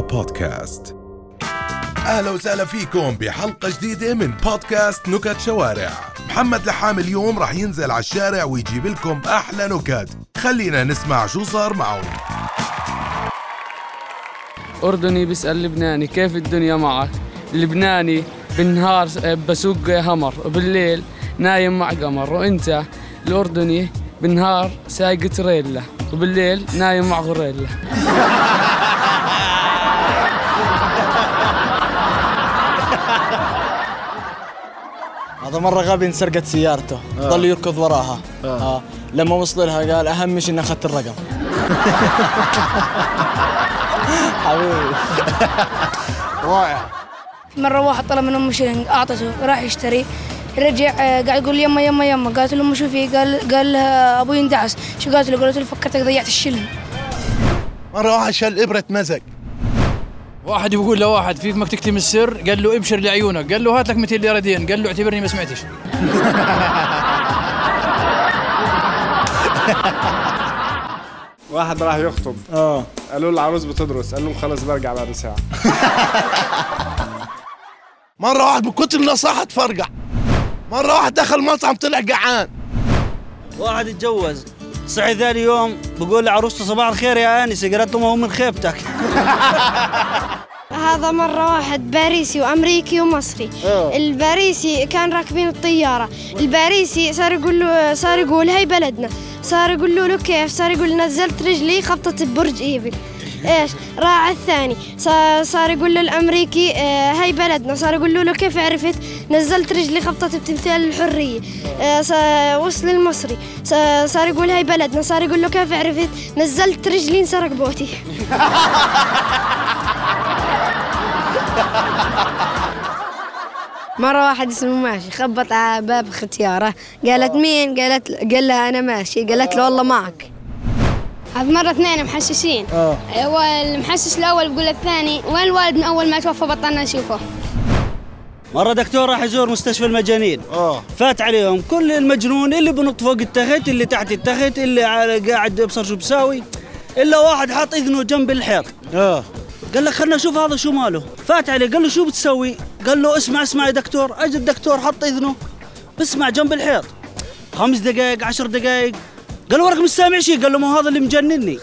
بودكاست. أهلا وسهلا فيكم بحلقة جديدة من بودكاست نكت شوارع. محمد لحام اليوم راح ينزل على الشارع ويجيب لكم أحلى نكت. خلينا نسمع شو صار معه أردني بيسأل لبناني كيف الدنيا معك؟ لبناني بالنهار بسوق همر وبالليل نايم مع قمر. وأنت الأردني بالنهار سايق تريلا وبالليل نايم مع غوريلا. هذا مرة غبي انسرقت سيارته. ضل يركض وراها. آه. لما وصل لها قال أهم شيء إني أخذت الرقم. حبيبي. مرة واحد طلب من أمه شيلينج أعطته راح يشتري. رجع آه، قاعد يقول يما يما يما. قالت له أمه شوفي قال قال لها أبوي اندعس شو قالت له؟ قالت له فكرتك ضيعت الشيلينج مرة واحد شال إبرة مزق واحد بيقول لواحد في فمك تكتم السر؟ قال له ابشر لعيونك. قال له هات لك 200 ليرة دين. قال له اعتبرني ما سمعتش. واحد راح يخطب. آه. قالوا له العروس بتدرس. قال لهم خلص برجع بعد ساعة. مرة واحد من كتر النصاحة تفرقع. مرة واحد دخل مطعم طلع جعان. واحد اتجوز. صحي ثاني يوم بقول لعروسته صباح الخير يا انسه قالت له ما هو من خيبتك. هذا مرة واحد باريسي وأمريكي ومصري. الباريسي كان راكبين الطيارة. الباريسي صار يقول له صار يقول هاي بلدنا. صار يقول له له كيف؟ صار يقول نزلت رجلي خبطت ببرج إيفل. إيش؟ راح الثاني. صار, يقول له الأمريكي آه هاي بلدنا. صار يقول له, كيف عرفت؟ نزلت رجلي خبطت بتمثال الحرية. آه وصل المصري. صار, يقول هاي بلدنا. صار يقول له كيف عرفت؟ نزلت رجلي انسرق بوتي. مرة واحد اسمه ماشي خبط على باب ختيارة. قالت مين؟ قالت قال لها أنا ماشي. قالت له والله معك. هذا مرة اثنين محششين. آه. هو المحشش الأول بيقول للثاني وين الوالد من أول ما توفى بطلنا نشوفه؟ مرة دكتور راح يزور مستشفى المجانين. آه. فات عليهم كل المجنون اللي بنط فوق التخت اللي تحت التخت اللي على- قاعد يبصر شو بساوي إلا واحد حاط إذنه جنب الحيط. آه. قال لك خلنا نشوف هذا شو ماله. فات عليه قال له شو بتسوي؟ قال له اسمع اسمع يا دكتور. اجى الدكتور حط إذنه بسمع جنب الحيط. خمس دقائق عشر دقائق قال له ورق مش سامع شيء. قال له ما هذا اللي مجنني.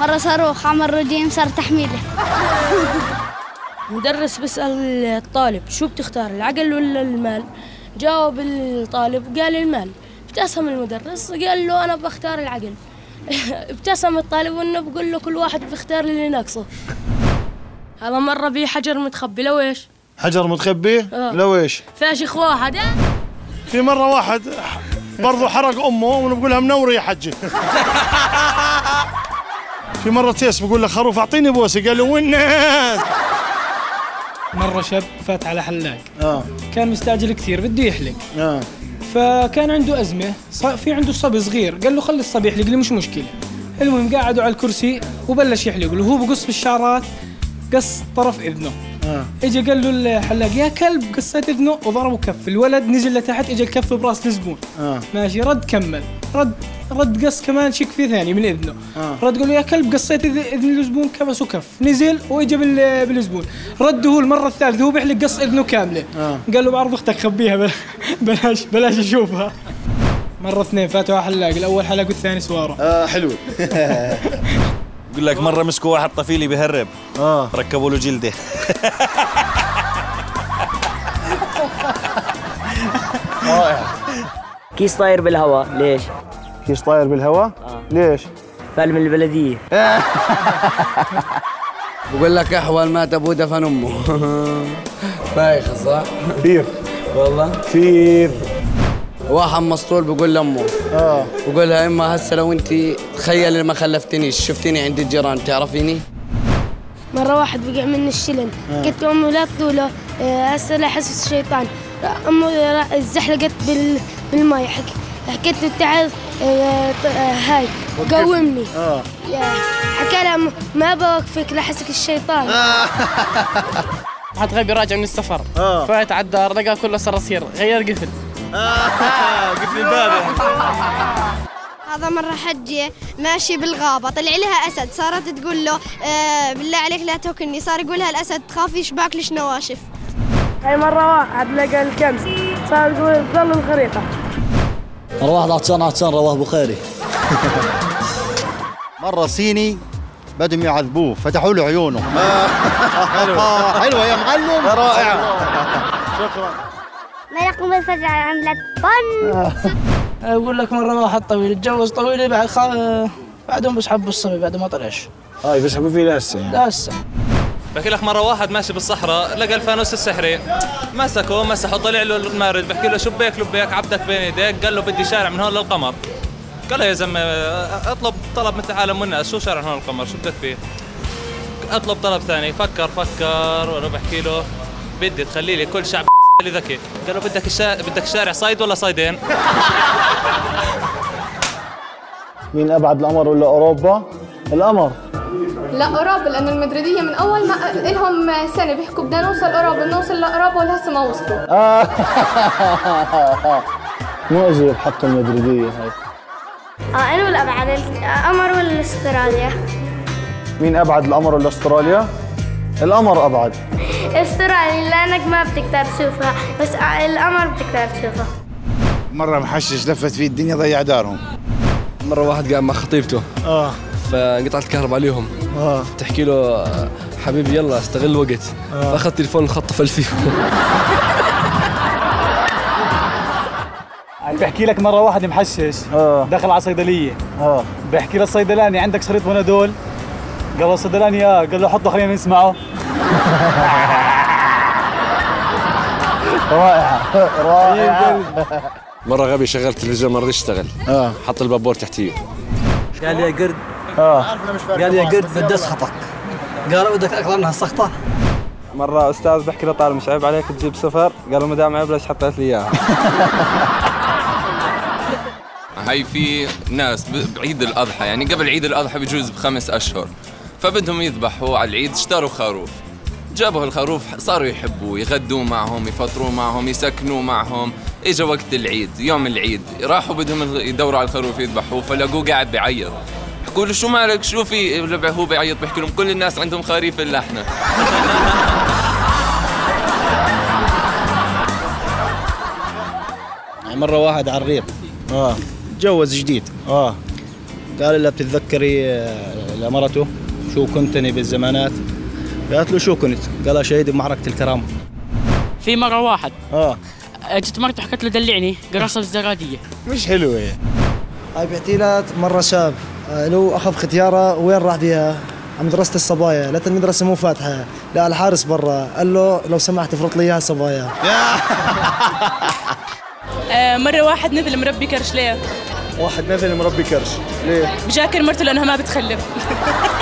مرة صاروخ عمل رجيم صار تحميله. مدرس بيسأل الطالب شو بتختار العقل ولا المال؟ جاوب الطالب قال المال. ابتسم المدرس قال له أنا بختار العقل. ابتسم الطالب وإنه بقول له كل واحد بيختار اللي ناقصه. هذا مرة بيه حجر متخبي لو إيش؟ حجر متخبي؟ آه. لو إيش فاشخ واحد آه؟ في مرة واحد برضو حرق أمه ونقولها منورة يا حجي. في مرة تيس بقول له خروف أعطيني بوسة قال له والناس مرة شاب فات على حلاق. آه. كان مستعجل كثير بده يحلق. آه. فكان عنده أزمة في عنده صبي صغير. قال له خلي الصبي يحلق لي مش مشكلة. المهم قعدوا على الكرسي وبلش يحلق له. هو بقص بالشعرات قص طرف إذنه. آه. اجى قال له الحلاق يا كلب قصيت اذنه وضربه كف. الولد نزل لتحت اجى الكف براس الزبون آه. ماشي رد كمل. رد رد قص كمان شيك في ثاني من إذنه. آه. رد قال له يا كلب قصيت إذن الزبون كبس وكف نزل واجى بال- بالزبون رد هو المرة الثالثة هو بيحلق قص اذنه كاملة. آه. قال له بعرض أختك خبيها بل- بلاش بلاش أشوفها. مرة اثنين فاتوا على حلاق. الأول حلق والثاني سوارة. آه حلو. يقول لك مرة مسكوا واحد طفيلي بهرب آه. ركبوا له جلدة. كيس طاير بالهواء ليش؟ كيس طاير بالهواء؟ ليش؟ فال من البلدية. بقول لك أحول مات أبوه دفن أمه. بايخة صح؟ كثير. والله. كثير. واحد مسطول بقول لأمه. آه. بقول لها إما هسه لو انت تخيلي ما خلفتنيش شفتيني عند الجيران تعرفيني؟ مرة واحد وقع مني الشلن. قلت له أمه لا تقوله آه، هسه لا يحسس الشيطان راح- زحلقت بال... بالماء حك... حكيت له تعال آه، آه، هاي قومني. آه. حكى لها "م- ما بوقفك لحسك الشيطان واحد غبي راجع من السفر. آه. فات على الدار لقى كله صراصير غير قفل قفل الباب هذا مرة حجة ماشي بالغابة طلع لها أسد صارت تقول له آه بالله عليك لا تاكلني صار يقولها الأسد تخاف يشبعك ليش نواشف هاي مرة واحد لقى الكنز صار يقول ضل الخريطة. مرة واحد عطشان عطشان رواه بخاري مرة صيني بدهم يعذبوه فتحوا له عيونه. حلوة حلوة يا معلم. رائعة شكرا. ملك الفجر عملت بن أقول لك مرة واحد طويل اتجوز طويله بعد خا... بعدهم بس حبوا الصبي بعد ما طلعش هاي بيسحبوا فيه لهسه لا هسه. بحكي لك مرة واحد ماشي بالصحراء لقى الفانوس السحري. مسكه مسحه طلع له المارد بحكي له شبيك لبيك عبدك بين ايديك قال له بدي شارع من هون للقمر. قال له يا زلمة اطلب طلب مثل عالم والناس شو شارع من هون للقمر؟ شو بدك فيه؟ اطلب طلب ثاني. فكر فكر وأنا بحكي له بدي تخلي لي كل شعب اللي ذكي قال له بدك الشا... بدك شارع صيد ولا صيدين مين أبعد القمر ولا أوروبا؟ القمر لا أوروبا لأن المدريدية من أول ما لهم سنة بيحكوا بدنا نوصل أوروبا نوصل لأوروبا ولهسه ما وصلوا آه. مؤذية بحط المدريدية هاي آه أنا ولا ابعد القمر ولا استراليا مين أبعد القمر ولا استراليا؟ القمر أبعد استراليا لانك ما بتقدر تشوفها بس القمر بتقدر تشوفها مرة محشش لفت فيه الدنيا ضيع دارهم. مرة واحد قاعد مع خطيبته. آه. فانقطعت الكهرباء عليهم. آه. تحكي له حبيبي يلا استغل الوقت آه. فأخذ تليفون الخط فيه. بحكي لك مرة واحد محشش. آه. دخل على صيدلية. آه. بحكي للصيدلاني عندك شريط بنادول؟ قال له الصيدلاني آه. قال له حطه خلينا نسمعه. رائعة. رائعة. مرة غبي شغل التلفزيون ما رضي يشتغل. آه. حط البابور تحتيه. قال لي يا قرد. آه. قال لي يا قرد بدي اسخطك قال بدك اقرنها السخطه مرة أستاذ بحكي لطالب مش عيب عليك تجيب صفر قال دام عيب ليش حطيت لي إياها. هاي في ناس بعيد الأضحى يعني قبل عيد الأضحى بجوز بخمس أشهر. فبدهم يذبحوا على العيد اشتروا خروف. جابوا الخروف صاروا يحبوه يغدوا معهم يفطروا معهم يسكنوا معهم. اجى وقت العيد يوم العيد راحوا بدهم يدوروا على الخروف يذبحوه فلقوه قاعد بيعيط حكوا له شو مالك؟ شو في هو بيعيط بيحكي لهم كل الناس عندهم خريف الا إحنا يعني مرة واحد على الريق. آه. تجوز جديد. آه. قال لها بتتذكري آه، لمرته؟ شو كنتني بالزمانات؟ قالت له شو كنت قال شهيد بمعركة الكرامة. في مرة واحد. آه. اجت مرته حكت له دلعني قرصها بالزرادية مش حلوة هاي بيحكي لها مرة شاب. آه، له أخذ ختيارة وين راح بيها؟ على مدرسة الصبايا. لقيت المدرسة مو فاتحة لا الحارس برا. قال له لو سمحت افرط لي إياها صبايا آه، مرة واحد نزل مربي كرش ليه؟ واحد نزل مربي كرش. ليه؟ بشاكر مرته لأنها ما بتخلف.